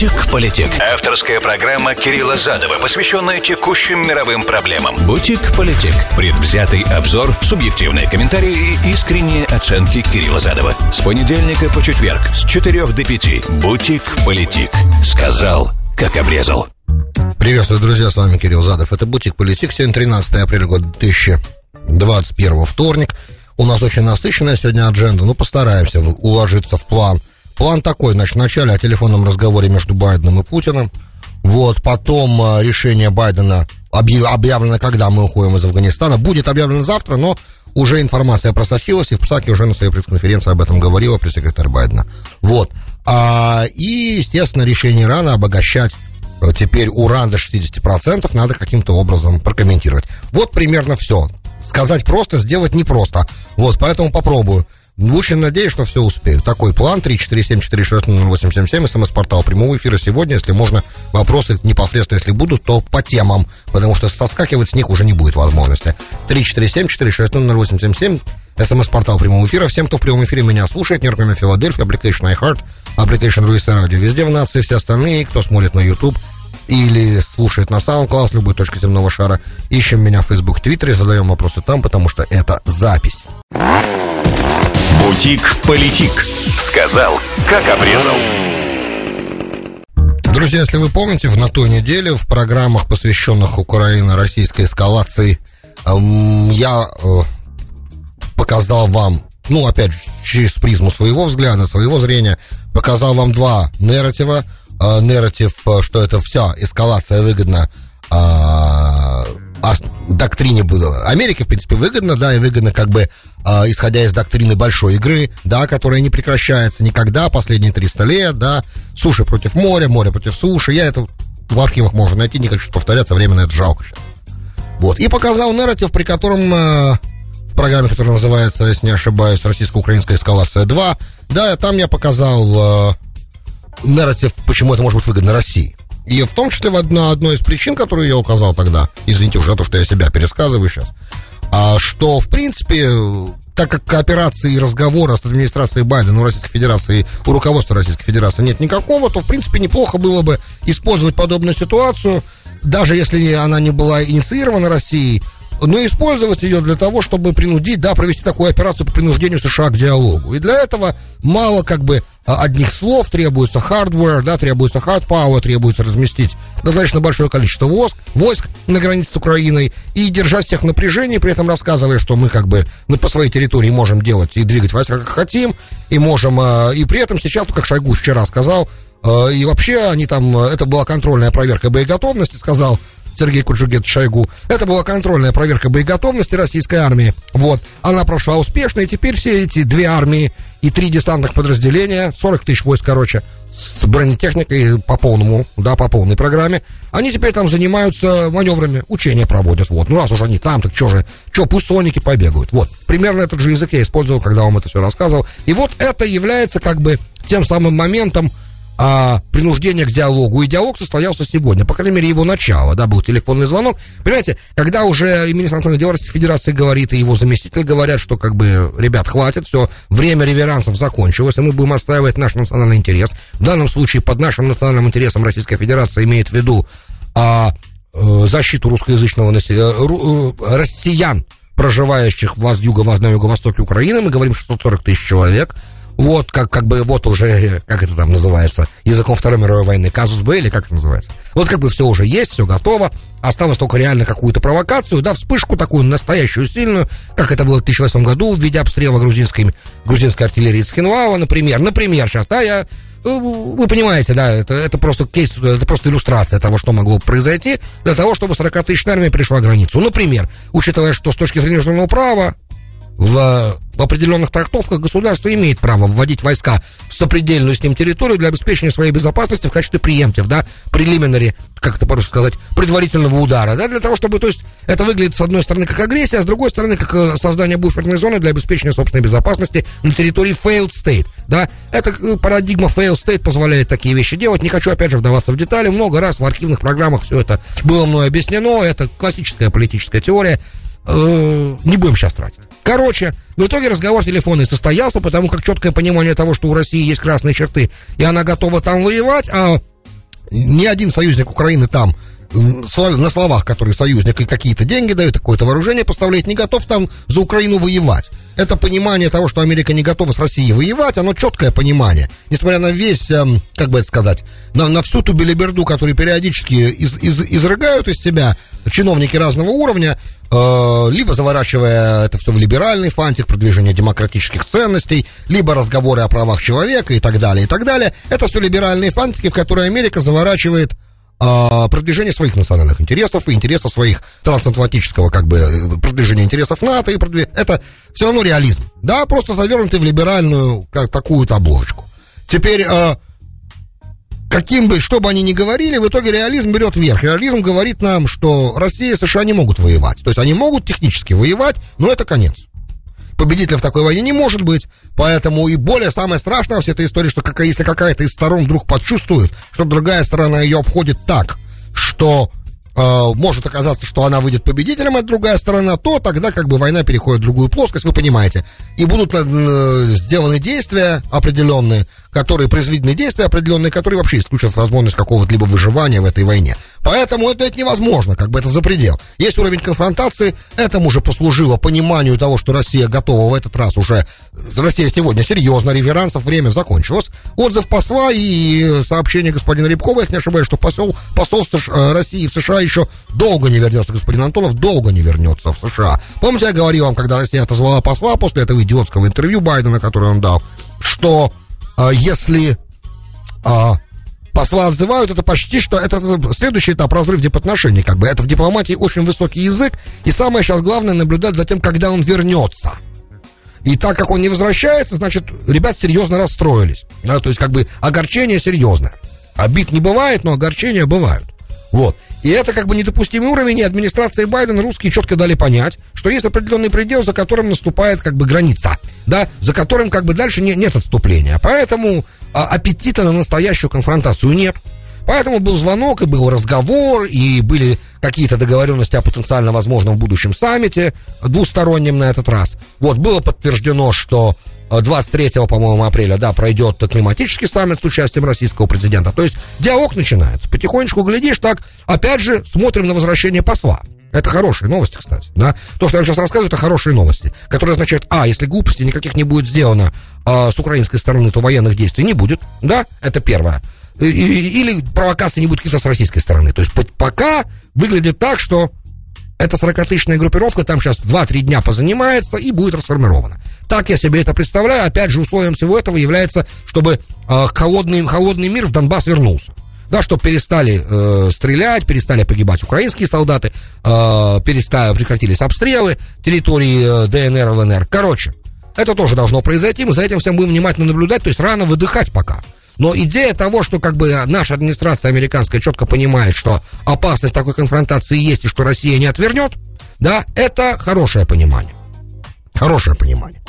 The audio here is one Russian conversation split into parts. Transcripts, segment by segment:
Бутик-политик. Авторская программа Кирилла Задова, посвященная текущим мировым проблемам. Бутик-политик. Предвзятый обзор, субъективные комментарии и искренние оценки Кирилла Задова. С понедельника по четверг с 4 до 5. Бутик-политик. Сказал, как обрезал. Приветствую, друзья, с вами Кирилл Задов. Это Бутик Политик, сегодня 13 апреля года 2021, вторник. У нас очень насыщенная сегодня адженда, но постараемся уложиться в план. План такой, значит, вначале о телефонном разговоре между Байденом и Путиным. Вот, потом а, решение Байдена объявлено, когда мы уходим из Афганистана. Будет объявлено завтра, но уже информация просочилась, и в ПСАКе уже на своей пресс-конференции об этом говорила пресс-секретарь Байдена. Вот. А, и, естественно, решение Ирана обогащать теперь уран до 60% надо каким-то образом прокомментировать. Вот примерно все. Сказать просто, сделать непросто. Вот, поэтому попробую. Очень надеюсь, что все успею. Такой план 347-460-0877, смс-портал прямого эфира сегодня. Если можно, вопросы непосредственно, если будут, то по темам, потому что соскакивать с них уже не будет возможности. 347-460-0877, смс-портал прямого эфира. Всем, кто в прямом эфире меня слушает, Нью-Йорк, Филадельфия, Application iHeart, Application Руиса Радио, везде в нации, все остальные, кто смотрит на YouTube или слушает на SoundCloud, любой точке земного шара, ищем меня в Facebook, Твиттере, задаем вопросы там, потому что это запись. Бутик-политик. Сказал, как обрезал. Друзья, если вы помните, в на той неделе в программах, посвященных Украино-российской эскалации, эм, я э, показал вам, ну, опять же, через призму своего взгляда, своего зрения, показал вам два нарратива. Э, нарратив, э, что это вся эскалация выгодна а доктрине было. Америке, в принципе, выгодно, да, и выгодно как бы, э, исходя из доктрины большой игры, да, которая не прекращается никогда, последние 300 лет, да, суши против моря, море против суши, я это в архивах можно найти, не хочу повторяться, время на это жалко сейчас. Вот, и показал нарратив, при котором э, в программе, которая называется, если не ошибаюсь, «Российско-украинская эскалация 2», да, там я показал э, нарратив, почему это может быть выгодно России. И в том числе одна, одной из причин, которую я указал тогда, извините уже за то, что я себя пересказываю сейчас, а, что, в принципе, так как кооперации и разговора с администрацией Байдена у Российской Федерации, у руководства Российской Федерации нет никакого, то, в принципе, неплохо было бы использовать подобную ситуацию, даже если она не была инициирована Россией, но использовать ее для того, чтобы принудить, да, провести такую операцию по принуждению США к диалогу. И для этого мало как бы одних слов, требуется hardware, да, требуется hard power, требуется разместить достаточно большое количество войск, войск на границе с Украиной. И держать всех в напряжении, при этом рассказывая, что мы как бы мы по своей территории можем делать и двигать войска как хотим, и можем, а, и при этом сейчас, как Шойгу вчера сказал, а, и вообще они там, это была контрольная проверка боеготовности, сказал Сергей Куджугет Шойгу. Это была контрольная проверка боеготовности российской армии. Вот. Она прошла успешно, и теперь все эти две армии и три десантных подразделения, 40 тысяч войск, короче, с бронетехникой по полному, да, по полной программе. Они теперь там занимаются маневрами, учения проводят, вот. Ну, раз уж они там, так что же, что, пусть соники побегают. Вот, примерно этот же язык я использовал, когда вам это все рассказывал. И вот это является как бы тем самым моментом, а, принуждение к диалогу. И диалог состоялся сегодня, по крайней мере, его начало, да, был телефонный звонок. Понимаете, когда уже министр иностранных дел Российской Федерации говорит, и его заместитель говорят, что, как бы, ребят, хватит, все, время реверансов закончилось, и мы будем отстаивать наш национальный интерес. В данном случае под нашим национальным интересом Российская Федерация имеет в виду а, а, защиту русскоязычного населения, э, россиян, проживающих в юго-востоке Украины, мы говорим 640 тысяч человек, вот как, как бы, вот уже, как это там называется, языком Второй мировой войны, казус Б или как это называется. Вот как бы все уже есть, все готово, осталось только реально какую-то провокацию, да, вспышку такую настоящую, сильную, как это было в 2008 году в виде обстрела грузинской, грузинской артиллерии Цхинвала, например, например, сейчас, да, я ну, вы понимаете, да, это, это просто кейс, это просто иллюстрация того, что могло произойти для того, чтобы 40-тысячная армия пришла границу. Например, учитывая, что с точки зрения международного права в, в определенных трактовках государство имеет право вводить войска в сопредельную с ним территорию для обеспечения своей безопасности в качестве преемтив, да, прелиминари, как это по-русски сказать, предварительного удара, да, для того, чтобы, то есть, это выглядит с одной стороны как агрессия, а с другой стороны как э, создание буферной зоны для обеспечения собственной безопасности на территории failed state, да. Это э, парадигма failed state позволяет такие вещи делать. Не хочу, опять же, вдаваться в детали. Много раз в архивных программах все это было мной объяснено. Это классическая политическая теория. Э, не будем сейчас тратить. Короче, в итоге разговор телефонный состоялся, потому как четкое понимание того, что у России есть красные черты, и она готова там воевать, а ни один союзник Украины там на словах, который союзник и какие-то деньги дает, какое-то вооружение поставляет, не готов там за Украину воевать. Это понимание того, что Америка не готова с Россией воевать, оно четкое понимание. Несмотря на весь, эм, как бы это сказать, на, на всю ту белиберду, которую периодически из, из, изрыгают из себя чиновники разного уровня, либо заворачивая это все в либеральный фантик, продвижение демократических ценностей, либо разговоры о правах человека и так далее, и так далее. Это все либеральные фантики, в которые Америка заворачивает а, продвижение своих национальных интересов и интересов своих трансатлантического, как бы, продвижения интересов НАТО и продвиж... это все равно реализм, да, просто завернутый в либеральную, как такую-то обложку. Теперь, а, каким бы, что бы они ни говорили, в итоге реализм берет вверх. Реализм говорит нам, что Россия и США не могут воевать. То есть они могут технически воевать, но это конец победителя в такой войне не может быть. Поэтому и более самое страшное во всей этой истории, что какая, если какая-то из сторон вдруг почувствует, что другая сторона ее обходит так, что э, может оказаться, что она выйдет победителем, а другая сторона, то тогда как бы война переходит в другую плоскость, вы понимаете. И будут э, сделаны действия определенные, которые, произведены действия определенные, которые вообще исключат возможность какого-то либо выживания в этой войне. Поэтому это, это невозможно, как бы это за предел. Есть уровень конфронтации, этому же послужило пониманию того, что Россия готова в этот раз уже, Россия сегодня серьезно, реверансов, время закончилось. Отзыв посла и сообщение господина Рябкова, я не ошибаюсь, что посол, посол э, России в США еще долго не вернется, господин Антонов долго не вернется в США. Помните, я говорил вам, когда Россия отозвала посла после этого идиотского интервью Байдена, которое он дал, что если э, посла отзывают, это почти что, это следующий этап разрыв дипотношений, как бы, это в дипломатии очень высокий язык, и самое сейчас главное наблюдать за тем, когда он вернется. И так как он не возвращается, значит, ребят серьезно расстроились. Да, то есть, как бы, огорчение серьезное. Обид не бывает, но огорчения бывают. Вот. И это как бы недопустимый уровень, и администрации Байдена русские четко дали понять, что есть определенный предел, за которым наступает как бы граница, да, за которым как бы дальше не, нет отступления. Поэтому а, аппетита на настоящую конфронтацию нет. Поэтому был звонок, и был разговор, и были какие-то договоренности о потенциально возможном будущем саммите, двустороннем на этот раз. Вот, было подтверждено, что 23, по-моему, апреля, да, пройдет климатический саммит с участием российского президента. То есть диалог начинается. Потихонечку глядишь, так, опять же, смотрим на возвращение посла. Это хорошие новости, кстати. Да? То, что я вам сейчас рассказываю, это хорошие новости. Которые означают, а, если глупости никаких не будет сделано а, с украинской стороны, то военных действий не будет. Да, это первое. И, или провокации не будет каких-то с российской стороны. То есть пока выглядит так, что эта 40-тысячная группировка там сейчас 2-3 дня позанимается и будет расформирована. Так я себе это представляю. Опять же, условием всего этого является, чтобы э, холодный, холодный мир в Донбасс вернулся. Да, чтобы перестали э, стрелять, перестали погибать украинские солдаты, э, перестали, прекратились обстрелы территории э, ДНР, ЛНР. Короче, это тоже должно произойти. Мы за этим всем будем внимательно наблюдать, то есть рано выдыхать пока. Но идея того, что как бы наша администрация американская четко понимает, что опасность такой конфронтации есть и что Россия не отвернет, да, это хорошее понимание. Хорошее понимание.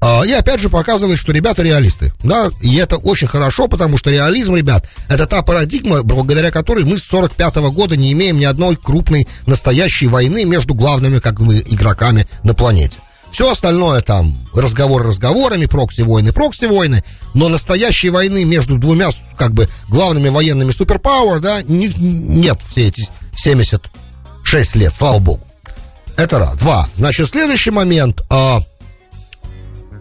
А, и опять же показывает, что ребята реалисты. Да, и это очень хорошо, потому что реализм, ребят, это та парадигма, благодаря которой мы с 45 -го года не имеем ни одной крупной настоящей войны между главными как бы игроками на планете. Все остальное там разговор разговорами, прокси-войны, прокси-войны, но настоящей войны между двумя как бы главными военными суперпауэр, да, не, нет все эти 76 лет, слава богу. Это раз. Два. Значит, следующий момент. А,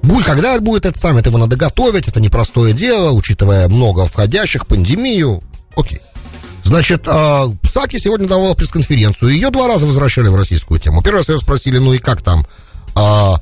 Будет, когда будет этот саммит, его надо готовить, это непростое дело, учитывая много входящих, пандемию. Окей. Значит, э, Псаки сегодня давала пресс-конференцию. Ее два раза возвращали в российскую тему. Первый раз ее спросили, ну и как там? Э, э,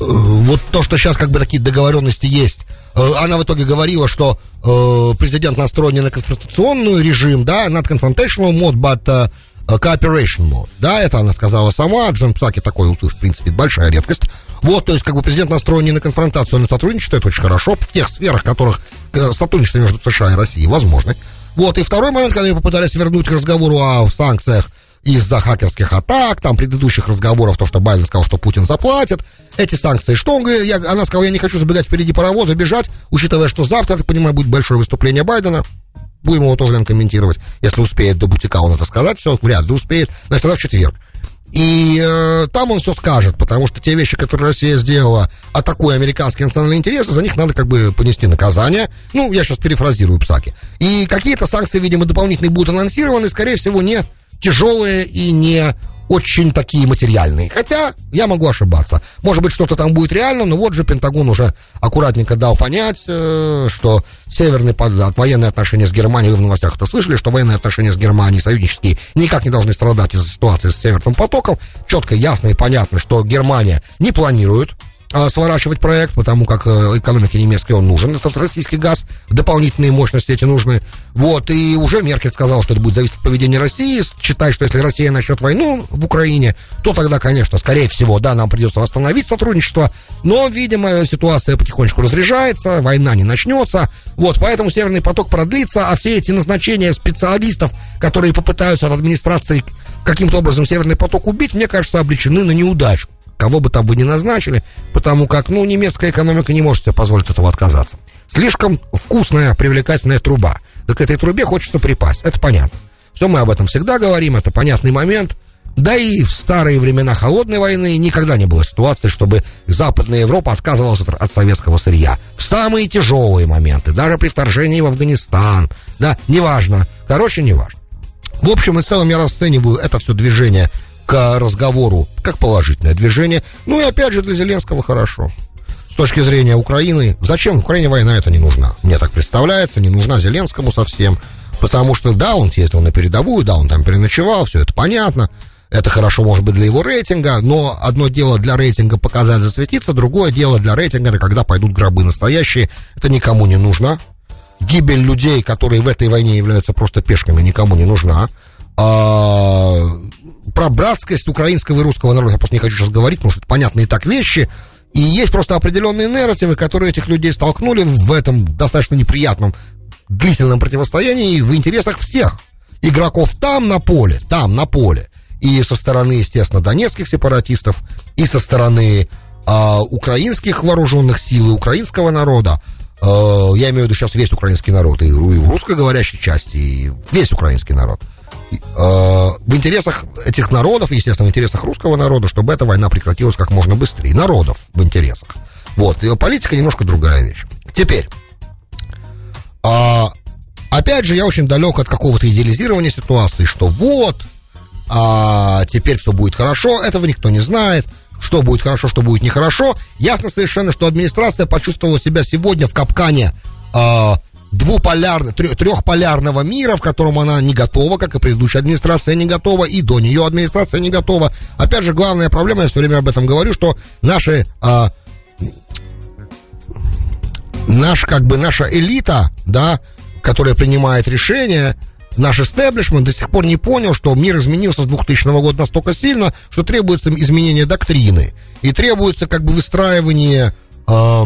вот то, что сейчас как бы такие договоренности есть. Э, она в итоге говорила, что э, президент настроен не на конфронтационный режим, да, not confrontational mode, but uh, cooperation mode. Да, это она сказала сама. Джон Псаки такой услышит, в принципе, большая редкость. Вот, то есть, как бы президент настроен не на конфронтацию, а на сотрудничество, это очень хорошо, в тех сферах, в которых э, сотрудничество между США и Россией возможно. Вот, и второй момент, когда попытались вернуть к разговору о санкциях из-за хакерских атак, там, предыдущих разговоров, то, что Байден сказал, что Путин заплатит, эти санкции. Что он говорит? Я, она сказала, я не хочу забегать впереди паровоза, бежать, учитывая, что завтра, я так понимаю, будет большое выступление Байдена. Будем его тоже, наверное, комментировать. Если успеет до бутика он это сказать, все, вряд ли успеет. Значит, тогда в четверг. И э, там он все скажет, потому что те вещи, которые Россия сделала, атакуя американские национальные интересы, за них надо как бы понести наказание. Ну, я сейчас перефразирую Псаки. И какие-то санкции, видимо, дополнительные будут анонсированы, скорее всего, не тяжелые и не очень такие материальные. Хотя я могу ошибаться. Может быть, что-то там будет реально, но вот же Пентагон уже аккуратненько дал понять, э, что северные от военные отношения с Германией, вы в новостях это слышали, что военные отношения с Германией союзнические никак не должны страдать из-за ситуации с Северным потоком. Четко, ясно и понятно, что Германия не планирует сворачивать проект, потому как э, экономике немецкой он нужен, этот российский газ, дополнительные мощности эти нужны. Вот, и уже Меркель сказал, что это будет зависеть от поведения России, считает, что если Россия начнет войну в Украине, то тогда, конечно, скорее всего, да, нам придется восстановить сотрудничество, но, видимо, ситуация потихонечку разряжается, война не начнется, вот, поэтому Северный поток продлится, а все эти назначения специалистов, которые попытаются от администрации каким-то образом Северный поток убить, мне кажется, обречены на неудачу кого бы там вы ни назначили, потому как, ну, немецкая экономика не может себе позволить этого отказаться. Слишком вкусная, привлекательная труба. Да к этой трубе хочется припасть, это понятно. Все мы об этом всегда говорим, это понятный момент. Да и в старые времена холодной войны никогда не было ситуации, чтобы Западная Европа отказывалась от, советского сырья. В самые тяжелые моменты, даже при вторжении в Афганистан, да, неважно. Короче, неважно. В общем и целом я расцениваю это все движение к разговору как положительное движение. Ну и опять же для Зеленского хорошо. С точки зрения Украины, зачем Украине война это не нужна? Мне так представляется, не нужна Зеленскому совсем. Потому что да, он ездил на передовую, да, он там переночевал, все это понятно. Это хорошо, может быть, для его рейтинга, но одно дело для рейтинга показать, засветиться, другое дело для рейтинга, это когда пойдут гробы настоящие. Это никому не нужно. Гибель людей, которые в этой войне являются просто пешками, никому не нужна. Про братскость украинского и русского народа я просто не хочу сейчас говорить, потому что это понятные так вещи. И есть просто определенные нарративы, которые этих людей столкнули в этом достаточно неприятном длительном противостоянии в интересах всех игроков там на поле, там на поле. И со стороны, естественно, донецких сепаратистов, и со стороны э, украинских вооруженных сил и украинского народа. Э, я имею в виду сейчас весь украинский народ, и, и в русскоговорящей части, и весь украинский народ. В интересах этих народов, естественно, в интересах русского народа, чтобы эта война прекратилась как можно быстрее. Народов в интересах. Вот. И политика немножко другая вещь. Теперь. А, опять же, я очень далек от какого-то идеализирования ситуации, что вот, а, теперь все будет хорошо, этого никто не знает, что будет хорошо, что будет нехорошо. Ясно совершенно, что администрация почувствовала себя сегодня в капкане а, двуполярного, трехполярного мира, в котором она не готова, как и предыдущая администрация не готова, и до нее администрация не готова. Опять же, главная проблема, я все время об этом говорю, что наши... А, наш, как бы, наша элита, да, которая принимает решения, наш истеблишмент до сих пор не понял, что мир изменился с 2000 года настолько сильно, что требуется изменение доктрины. И требуется как бы выстраивание э,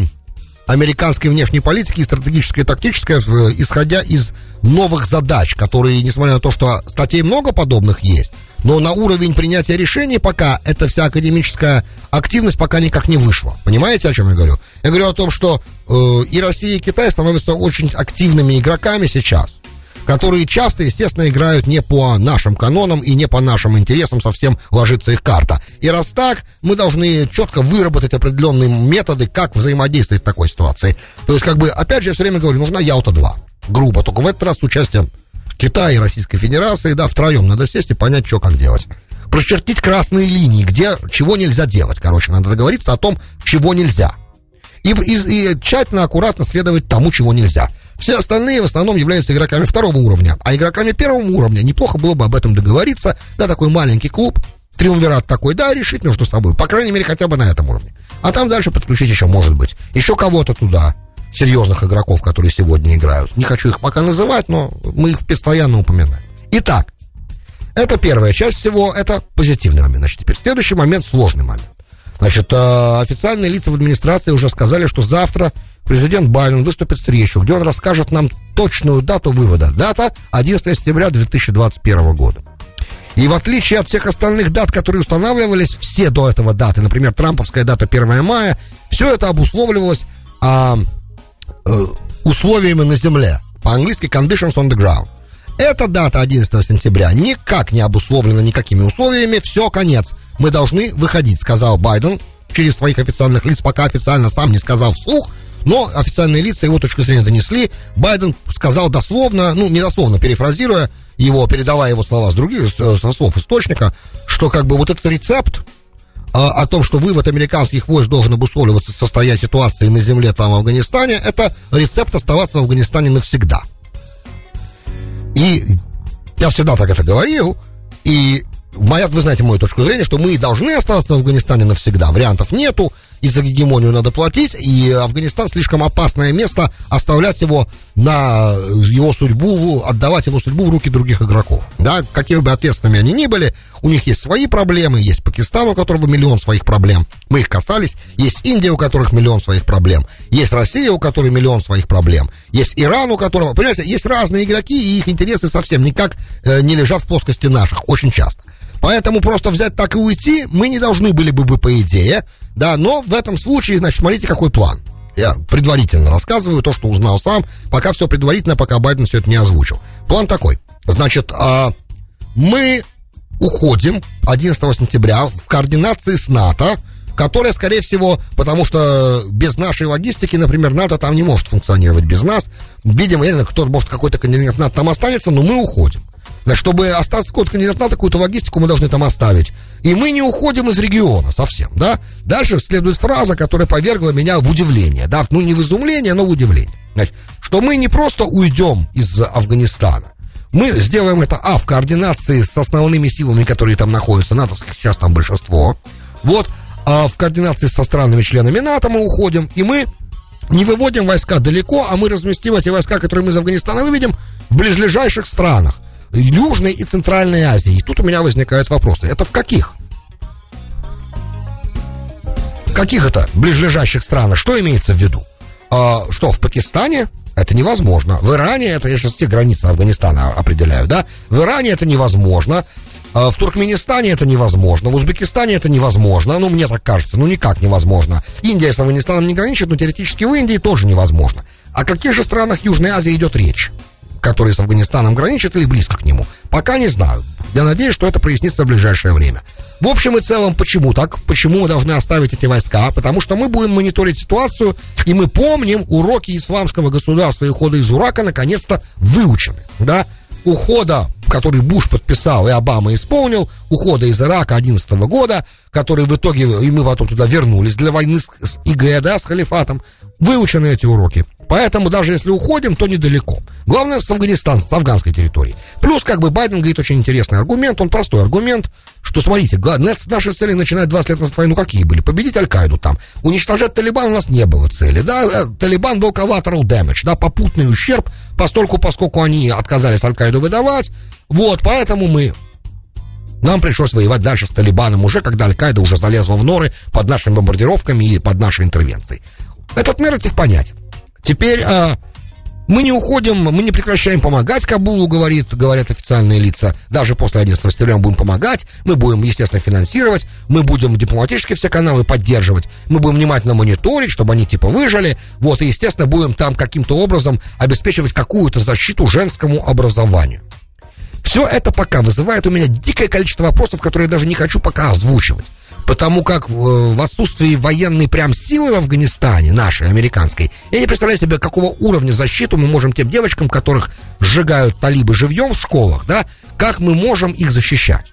американской внешней политики и стратегической и тактической, исходя из новых задач, которые, несмотря на то, что статей много подобных есть, но на уровень принятия решений пока эта вся академическая активность пока никак не вышла. Понимаете, о чем я говорю? Я говорю о том, что э, и Россия, и Китай становятся очень активными игроками сейчас которые часто, естественно, играют не по нашим канонам и не по нашим интересам совсем ложится их карта. И раз так, мы должны четко выработать определенные методы, как взаимодействовать в такой ситуации. То есть, как бы, опять же, я все время говорю, нужна Ялта-2. Грубо, только в этот раз с участием Китая и Российской Федерации, да, втроем надо сесть и понять, что как делать. Прочертить красные линии, где чего нельзя делать. Короче, надо договориться о том, чего нельзя. И, и, и тщательно, аккуратно следовать тому, чего нельзя. Все остальные в основном являются игроками второго уровня. А игроками первого уровня неплохо было бы об этом договориться. Да, такой маленький клуб, триумвират такой, да, решить между собой. По крайней мере, хотя бы на этом уровне. А там дальше подключить еще, может быть, еще кого-то туда. Серьезных игроков, которые сегодня играют. Не хочу их пока называть, но мы их постоянно упоминаем. Итак, это первая часть всего, это позитивный момент. Значит, теперь следующий момент, сложный момент. Значит, э, официальные лица в администрации уже сказали, что завтра президент Байден выступит с речью, где он расскажет нам точную дату вывода. Дата 11 сентября 2021 года. И в отличие от всех остальных дат, которые устанавливались, все до этого даты, например, трамповская дата 1 мая, все это обусловливалось а, э, условиями на земле. По-английски conditions on the ground. Эта дата 11 сентября никак не обусловлена никакими условиями, все, конец. Мы должны выходить, сказал Байден через своих официальных лиц, пока официально сам не сказал вслух, но официальные лица его точку зрения донесли. Байден сказал дословно, ну, не дословно, перефразируя его, передавая его слова с других, со слов источника, что как бы вот этот рецепт а, о том, что вывод американских войск должен обусловливаться состоя ситуации на земле там в Афганистане, это рецепт оставаться в Афганистане навсегда. И я всегда так это говорил, и моя, вы знаете мою точку зрения, что мы должны оставаться в Афганистане навсегда. Вариантов нету и за гегемонию надо платить, и Афганистан слишком опасное место оставлять его на его судьбу, отдавать его судьбу в руки других игроков. Да, какими бы ответственными они ни были, у них есть свои проблемы, есть Пакистан, у которого миллион своих проблем, мы их касались, есть Индия, у которых миллион своих проблем, есть Россия, у которой миллион своих проблем, есть Иран, у которого, понимаете, есть разные игроки, и их интересы совсем никак э, не лежат в плоскости наших, очень часто. Поэтому просто взять так и уйти мы не должны были бы, по идее, да, но в этом случае, значит, смотрите, какой план. Я предварительно рассказываю то, что узнал сам, пока все предварительно, пока Байден все это не озвучил. План такой. Значит, а, мы уходим 11 сентября в координации с НАТО, которая, скорее всего, потому что без нашей логистики, например, НАТО там не может функционировать без нас. Видимо, кто-то, может, какой-то континент НАТО там останется, но мы уходим. Чтобы остаться какой-то кандидат на какую-то логистику мы должны там оставить. И мы не уходим из региона совсем, да? Дальше следует фраза, которая повергла меня в удивление, да? Ну, не в изумление, но в удивление. Значит, что мы не просто уйдем из Афганистана, мы сделаем это, а, в координации с основными силами, которые там находятся, НАТО сейчас там большинство, вот, а в координации со странами-членами НАТО мы уходим, и мы не выводим войска далеко, а мы разместим эти войска, которые мы из Афганистана выведем, в ближайших странах. Южной и Центральной Азии. И тут у меня возникают вопросы. Это в каких? В каких это ближайших странах? Что имеется в виду? А, что, в Пакистане? Это невозможно. В Иране, это я сейчас все границы Афганистана определяю, да? В Иране это невозможно. А, в Туркменистане это невозможно. В Узбекистане это невозможно. Ну, мне так кажется. Ну, никак невозможно. Индия с Афганистаном не граничит, но теоретически в Индии тоже невозможно. О каких же странах Южной Азии идет речь? Которые с Афганистаном граничат или близко к нему. Пока не знаю. Я надеюсь, что это прояснится в ближайшее время. В общем и целом, почему так? Почему мы должны оставить эти войска? Потому что мы будем мониторить ситуацию, и мы помним уроки исламского государства и ухода из Урака наконец-то выучены. Да? Ухода, который Буш подписал и Обама исполнил, ухода из Ирака 2011 года, который в итоге, и мы потом туда вернулись для войны с, с ИГ, да, с халифатом, выучены эти уроки. Поэтому даже если уходим, то недалеко. Главное, с Афганистана, с афганской территории. Плюс, как бы, Байден говорит очень интересный аргумент, он простой аргумент, что, смотрите, наши цели начинают 20 лет назад войну какие были? Победить Аль-Каиду там. Уничтожать Талибан у нас не было цели, да? Э, Талибан был collateral damage, да, попутный ущерб, постольку, поскольку они отказались Аль-Каиду выдавать. Вот, поэтому мы нам пришлось воевать дальше с Талибаном уже, когда Аль-Каида уже залезла в норы под нашими бомбардировками и под нашей интервенцией. Этот нарратив понятен. Теперь а, мы не уходим, мы не прекращаем помогать Кабулу, говорит, говорят официальные лица. Даже после 11 сентября мы будем помогать, мы будем, естественно, финансировать, мы будем дипломатические все каналы поддерживать, мы будем внимательно мониторить, чтобы они типа выжили, вот, и, естественно, будем там каким-то образом обеспечивать какую-то защиту женскому образованию. Все это пока вызывает у меня дикое количество вопросов, которые я даже не хочу пока озвучивать потому как э, в отсутствии военной прям силы в Афганистане, нашей, американской, я не представляю себе, какого уровня защиты мы можем тем девочкам, которых сжигают талибы живьем в школах, да, как мы можем их защищать.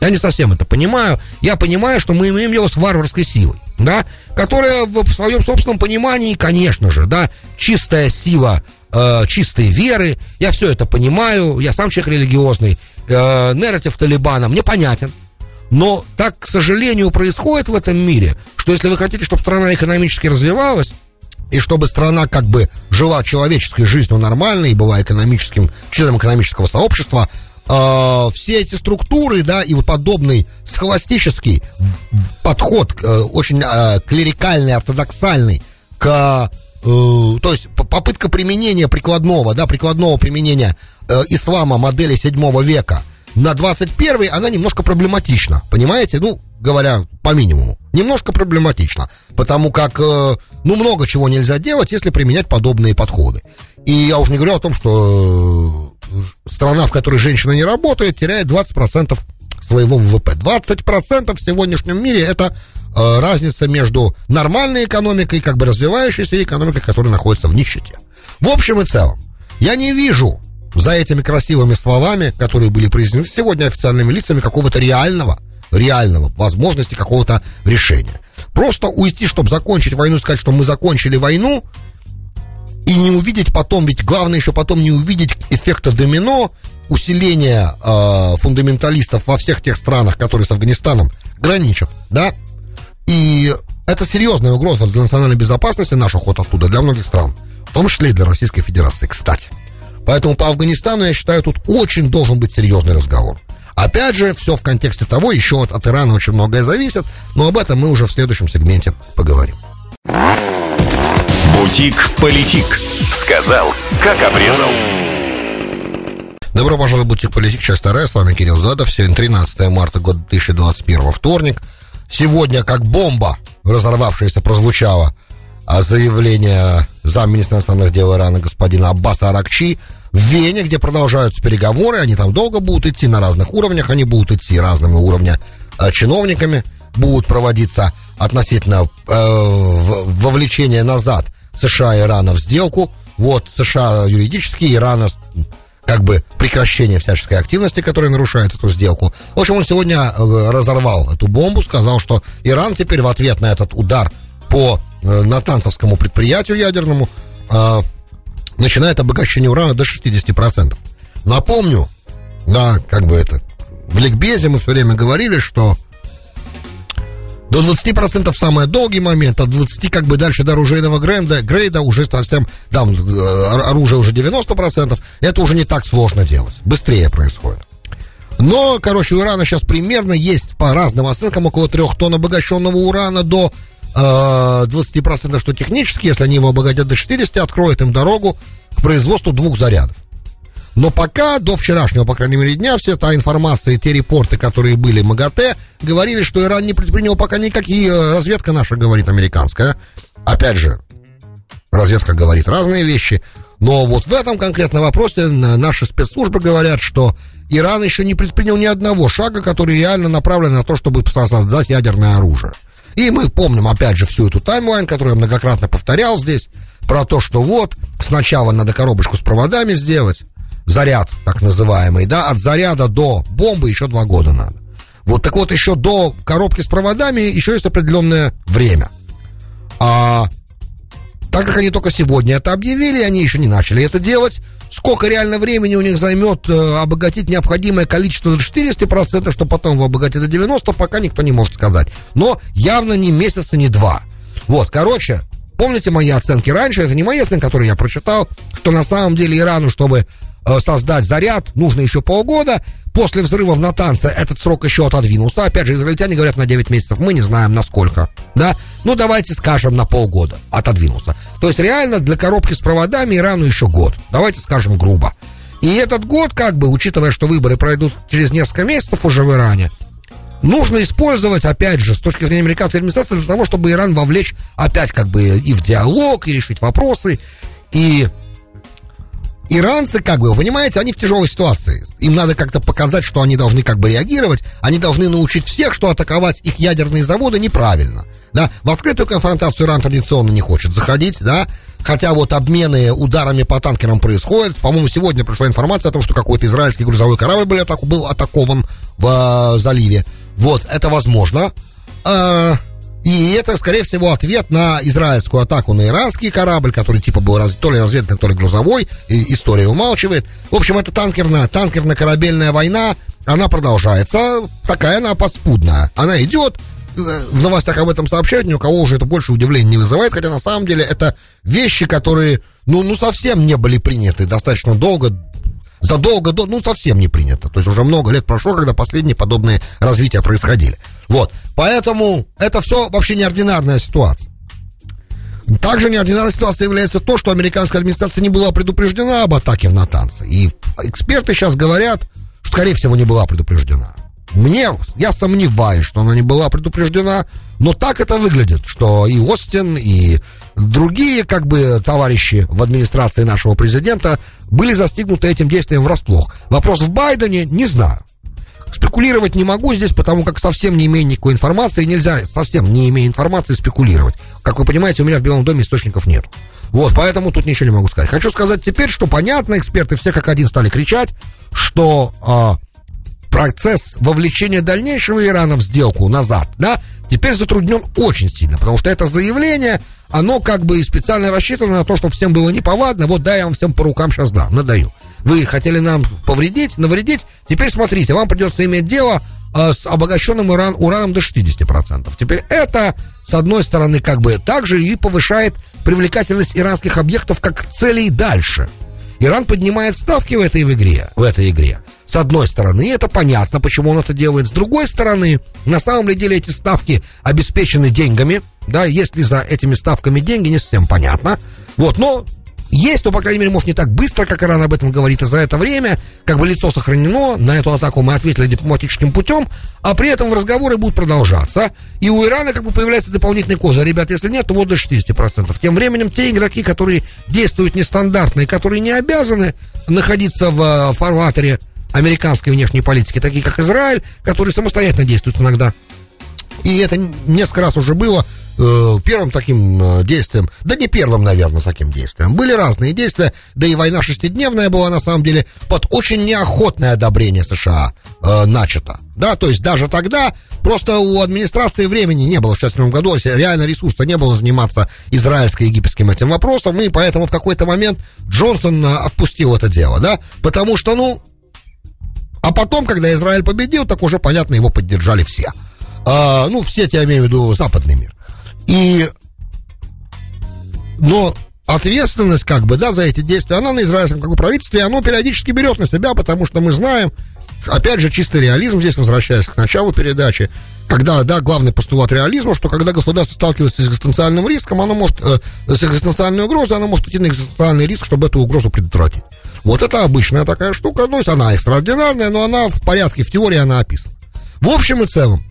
Я не совсем это понимаю. Я понимаю, что мы имеем дело с варварской силой, да, которая в своем собственном понимании, конечно же, да, чистая сила э, чистой веры. Я все это понимаю. Я сам человек религиозный. Э, нарратив Талибана мне понятен. Но так, к сожалению, происходит в этом мире, что если вы хотите, чтобы страна экономически развивалась, и чтобы страна как бы жила человеческой жизнью нормально и была экономическим, членом экономического сообщества, э, все эти структуры, да, и вот подобный схоластический подход, э, очень э, клерикальный, ортодоксальный, к, э, то есть попытка применения прикладного, да, прикладного применения э, ислама модели 7 века – на 21 она немножко проблематична, понимаете? Ну, говоря по минимуму. Немножко проблематично, потому как, э, ну, много чего нельзя делать, если применять подобные подходы. И я уже не говорю о том, что э, страна, в которой женщина не работает, теряет 20% своего ВВП. 20% в сегодняшнем мире это э, разница между нормальной экономикой, как бы развивающейся, и экономикой, которая находится в нищете. В общем и целом, я не вижу за этими красивыми словами, которые были произнесены сегодня официальными лицами, какого-то реального, реального возможности какого-то решения. Просто уйти, чтобы закончить войну, сказать, что мы закончили войну, и не увидеть потом, ведь главное еще потом не увидеть эффекта домино, усиления э, фундаменталистов во всех тех странах, которые с Афганистаном граничат, да, и это серьезная угроза для национальной безопасности, наш уход оттуда, для многих стран, в том числе и для Российской Федерации, кстати. Поэтому по Афганистану, я считаю, тут очень должен быть серьезный разговор. Опять же, все в контексте того, еще от, от Ирана очень многое зависит, но об этом мы уже в следующем сегменте поговорим. Бутик-политик. Сказал, как обрезал. Добро пожаловать в Бутик Политик, часть вторая. С вами Кирилл Задов. Сегодня 13 марта года 2021, вторник. Сегодня, как бомба, разорвавшаяся, прозвучало а заявление замминистра иностранных дел Ирана господина Аббаса Аракчи в Вене, где продолжаются переговоры, они там долго будут идти на разных уровнях, они будут идти разными уровнями э, чиновниками, будут проводиться относительно э, вовлечения назад США и Ирана в сделку. Вот США юридически, Ирана как бы прекращение всяческой активности, которая нарушает эту сделку. В общем, он сегодня э, разорвал эту бомбу, сказал, что Иран теперь в ответ на этот удар по э, натанцевскому предприятию ядерному э, начинает обогащение урана до 60%. Напомню, да, как бы это, в ликбезе мы все время говорили, что до 20% самый долгий момент, от 20 как бы дальше до оружейного грейда, грейда уже совсем, там э, оружие уже 90%, это уже не так сложно делать, быстрее происходит. Но, короче, у Ирана сейчас примерно есть по разным оценкам около 3 тонн обогащенного урана до 20%, что технически, если они его обогатят до 60, откроет им дорогу к производству двух зарядов. Но пока, до вчерашнего, по крайней мере, дня, вся та информация и те репорты, которые были в МАГАТЭ, говорили, что Иран не предпринял пока никакие, э, разведка наша говорит американская. Опять же, разведка говорит разные вещи, но вот в этом конкретном вопросе наши спецслужбы говорят, что Иран еще не предпринял ни одного шага, который реально направлен на то, чтобы создать ядерное оружие. И мы помним, опять же, всю эту таймлайн, которую я многократно повторял здесь, про то, что вот, сначала надо коробочку с проводами сделать, заряд, так называемый, да, от заряда до бомбы еще два года надо. Вот так вот еще до коробки с проводами еще есть определенное время. А так как они только сегодня это объявили, они еще не начали это делать. Сколько реально времени у них займет э, обогатить необходимое количество до 400%, что потом его обогатить до 90%, пока никто не может сказать. Но явно не месяц и не два. Вот, короче, помните мои оценки раньше, это не мои оценки, которые я прочитал, что на самом деле Ирану, чтобы Э, создать заряд, нужно еще полгода. После взрыва в Натанце этот срок еще отодвинулся. Опять же, израильтяне говорят на 9 месяцев, мы не знаем насколько. Да? Ну, давайте скажем на полгода отодвинулся. То есть реально для коробки с проводами Ирану еще год. Давайте скажем грубо. И этот год, как бы, учитывая, что выборы пройдут через несколько месяцев уже в Иране, нужно использовать, опять же, с точки зрения американской администрации, для того, чтобы Иран вовлечь опять как бы и в диалог, и решить вопросы, и иранцы, как бы, вы понимаете, они в тяжелой ситуации. Им надо как-то показать, что они должны как бы реагировать. Они должны научить всех, что атаковать их ядерные заводы неправильно. Да, в открытую конфронтацию Иран традиционно не хочет заходить, да, хотя вот обмены ударами по танкерам происходят. По-моему, сегодня пришла информация о том, что какой-то израильский грузовой корабль был, атаку, был атакован в э, заливе. Вот, это возможно. А, и это, скорее всего, ответ на израильскую атаку на иранский корабль, который типа был раз, то ли разведный, то ли грузовой. И история умалчивает. В общем, это танкерная, танкерно-корабельная война. Она продолжается. Такая она подспудная. Она идет. В новостях об этом сообщают, ни у кого уже это больше удивления не вызывает, хотя на самом деле это вещи, которые, ну, ну совсем не были приняты достаточно долго, задолго до, ну, совсем не принято. То есть уже много лет прошло, когда последние подобные развития происходили. Вот. Поэтому это все вообще неординарная ситуация. Также неординарной ситуацией является то, что американская администрация не была предупреждена об атаке в Натанце. И эксперты сейчас говорят, что, скорее всего, не была предупреждена. Мне, я сомневаюсь, что она не была предупреждена, но так это выглядит, что и Остин, и другие, как бы, товарищи в администрации нашего президента были застигнуты этим действием врасплох. Вопрос в Байдене, не знаю. Спекулировать не могу здесь, потому как совсем не имею никакой информации, нельзя совсем не имея информации спекулировать. Как вы понимаете, у меня в Белом доме источников нет. Вот, поэтому тут ничего не могу сказать. Хочу сказать теперь, что понятно, эксперты все как один стали кричать, что э, процесс вовлечения дальнейшего Ирана в сделку назад, да, теперь затруднен очень сильно, потому что это заявление, оно как бы и специально рассчитано на то, чтобы всем было неповадно, вот да, я вам всем по рукам сейчас дам, надаю. Вы хотели нам повредить, навредить, теперь смотрите, вам придется иметь дело э, с обогащенным уран, ураном до 60%. Теперь это, с одной стороны, как бы также и повышает привлекательность иранских объектов как целей дальше. Иран поднимает ставки в этой игре, в этой игре. С одной стороны, это понятно, почему он это делает. С другой стороны, на самом деле эти ставки обеспечены деньгами. Да, есть ли за этими ставками деньги, не совсем понятно. Вот, но есть, но, по крайней мере, может, не так быстро, как Иран об этом говорит, и за это время, как бы лицо сохранено, на эту атаку мы ответили дипломатическим путем, а при этом разговоры будут продолжаться, и у Ирана как бы появляется дополнительный козырь. Ребят, если нет, то вот до 60%. Тем временем те игроки, которые действуют нестандартно и которые не обязаны находиться в э, фарватере американской внешней политики, такие как Израиль, которые самостоятельно действуют иногда. И это несколько раз уже было, э, первым таким э, действием, да не первым, наверное, таким действием. Были разные действия, да и война шестидневная была, на самом деле, под очень неохотное одобрение США э, начата. Да, то есть даже тогда просто у администрации времени не было в 1967 году, реально ресурса не было заниматься израильско-египетским этим вопросом, и поэтому в какой-то момент Джонсон э, отпустил это дело, да, потому что, ну, а потом, когда Израиль победил, так уже, понятно, его поддержали все. А, ну, все, я имею в виду западный мир. И, но ответственность, как бы, да, за эти действия, она на израильском как бы, правительстве, оно периодически берет на себя, потому что мы знаем, опять же, чистый реализм, здесь возвращаясь к началу передачи, когда, да, главный постулат реализма, что когда государство сталкивается с экзистенциальным риском, оно может, э, с экзистенциальной угрозой, оно может идти на экзистенциальный риск, чтобы эту угрозу предотвратить. Вот это обычная такая штука, то есть она экстраординарная, но она в порядке, в теории она описана. В общем и целом,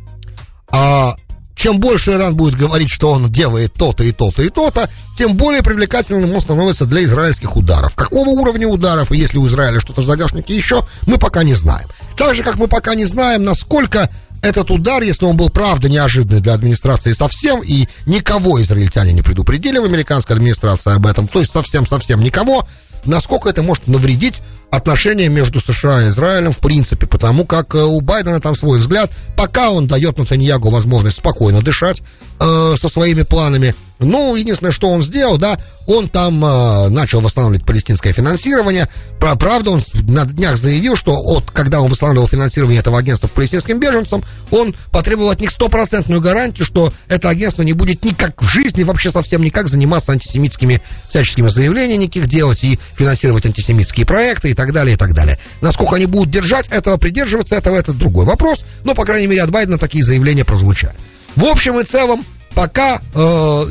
а, чем больше Иран будет говорить, что он делает то-то и то-то и то-то, тем более привлекательным он становится для израильских ударов. Какого уровня ударов, и если у Израиля что-то в загашнике еще, мы пока не знаем. Так же, как мы пока не знаем, насколько этот удар, если он был правда неожиданный для администрации совсем, и никого израильтяне не предупредили в американской администрации об этом, то есть совсем-совсем никого, насколько это может навредить отношения между США и Израилем в принципе, потому как э, у Байдена там свой взгляд, пока он дает Натаньягу возможность спокойно дышать э, со своими планами, ну, единственное, что он сделал, да, он там э, начал восстанавливать палестинское финансирование. Правда, он на днях заявил, что от, когда он восстанавливал финансирование этого агентства палестинским беженцам, он потребовал от них стопроцентную гарантию, что это агентство не будет никак в жизни, вообще совсем никак заниматься антисемитскими всяческими заявлениями, никаких делать и финансировать антисемитские проекты и так далее, и так далее. Насколько они будут держать этого, придерживаться этого, это другой вопрос, но, по крайней мере, от Байдена такие заявления прозвучали. В общем и целом, пока э,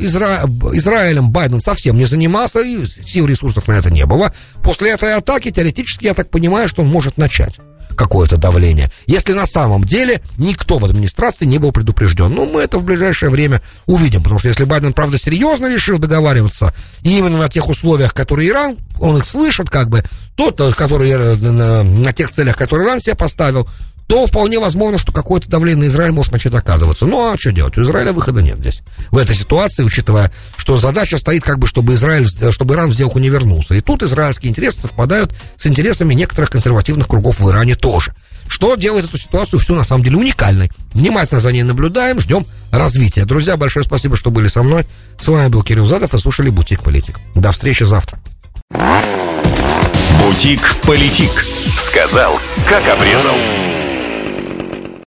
Изра... Израилем Байден совсем не занимался, и сил ресурсов на это не было, после этой атаки теоретически, я так понимаю, что он может начать какое-то давление, если на самом деле никто в администрации не был предупрежден. Ну, мы это в ближайшее время увидим, потому что если Байден, правда, серьезно решил договариваться, и именно на тех условиях, которые Иран, он их слышит, как бы, тот, который э, на, на тех целях, которые Иран себе поставил, то вполне возможно, что какое-то давление на Израиль может начать оказываться. Ну, а что делать? У Израиля выхода нет здесь. В этой ситуации, учитывая, что задача стоит как бы, чтобы, Израиль, чтобы Иран в сделку не вернулся. И тут израильские интересы совпадают с интересами некоторых консервативных кругов в Иране тоже. Что делает эту ситуацию всю на самом деле уникальной. Внимательно за ней наблюдаем, ждем развития. Друзья, большое спасибо, что были со мной. С вами был Кирилл Задов и слушали «Бутик Политик». До встречи завтра. «Бутик Политик». Сказал, как обрезал.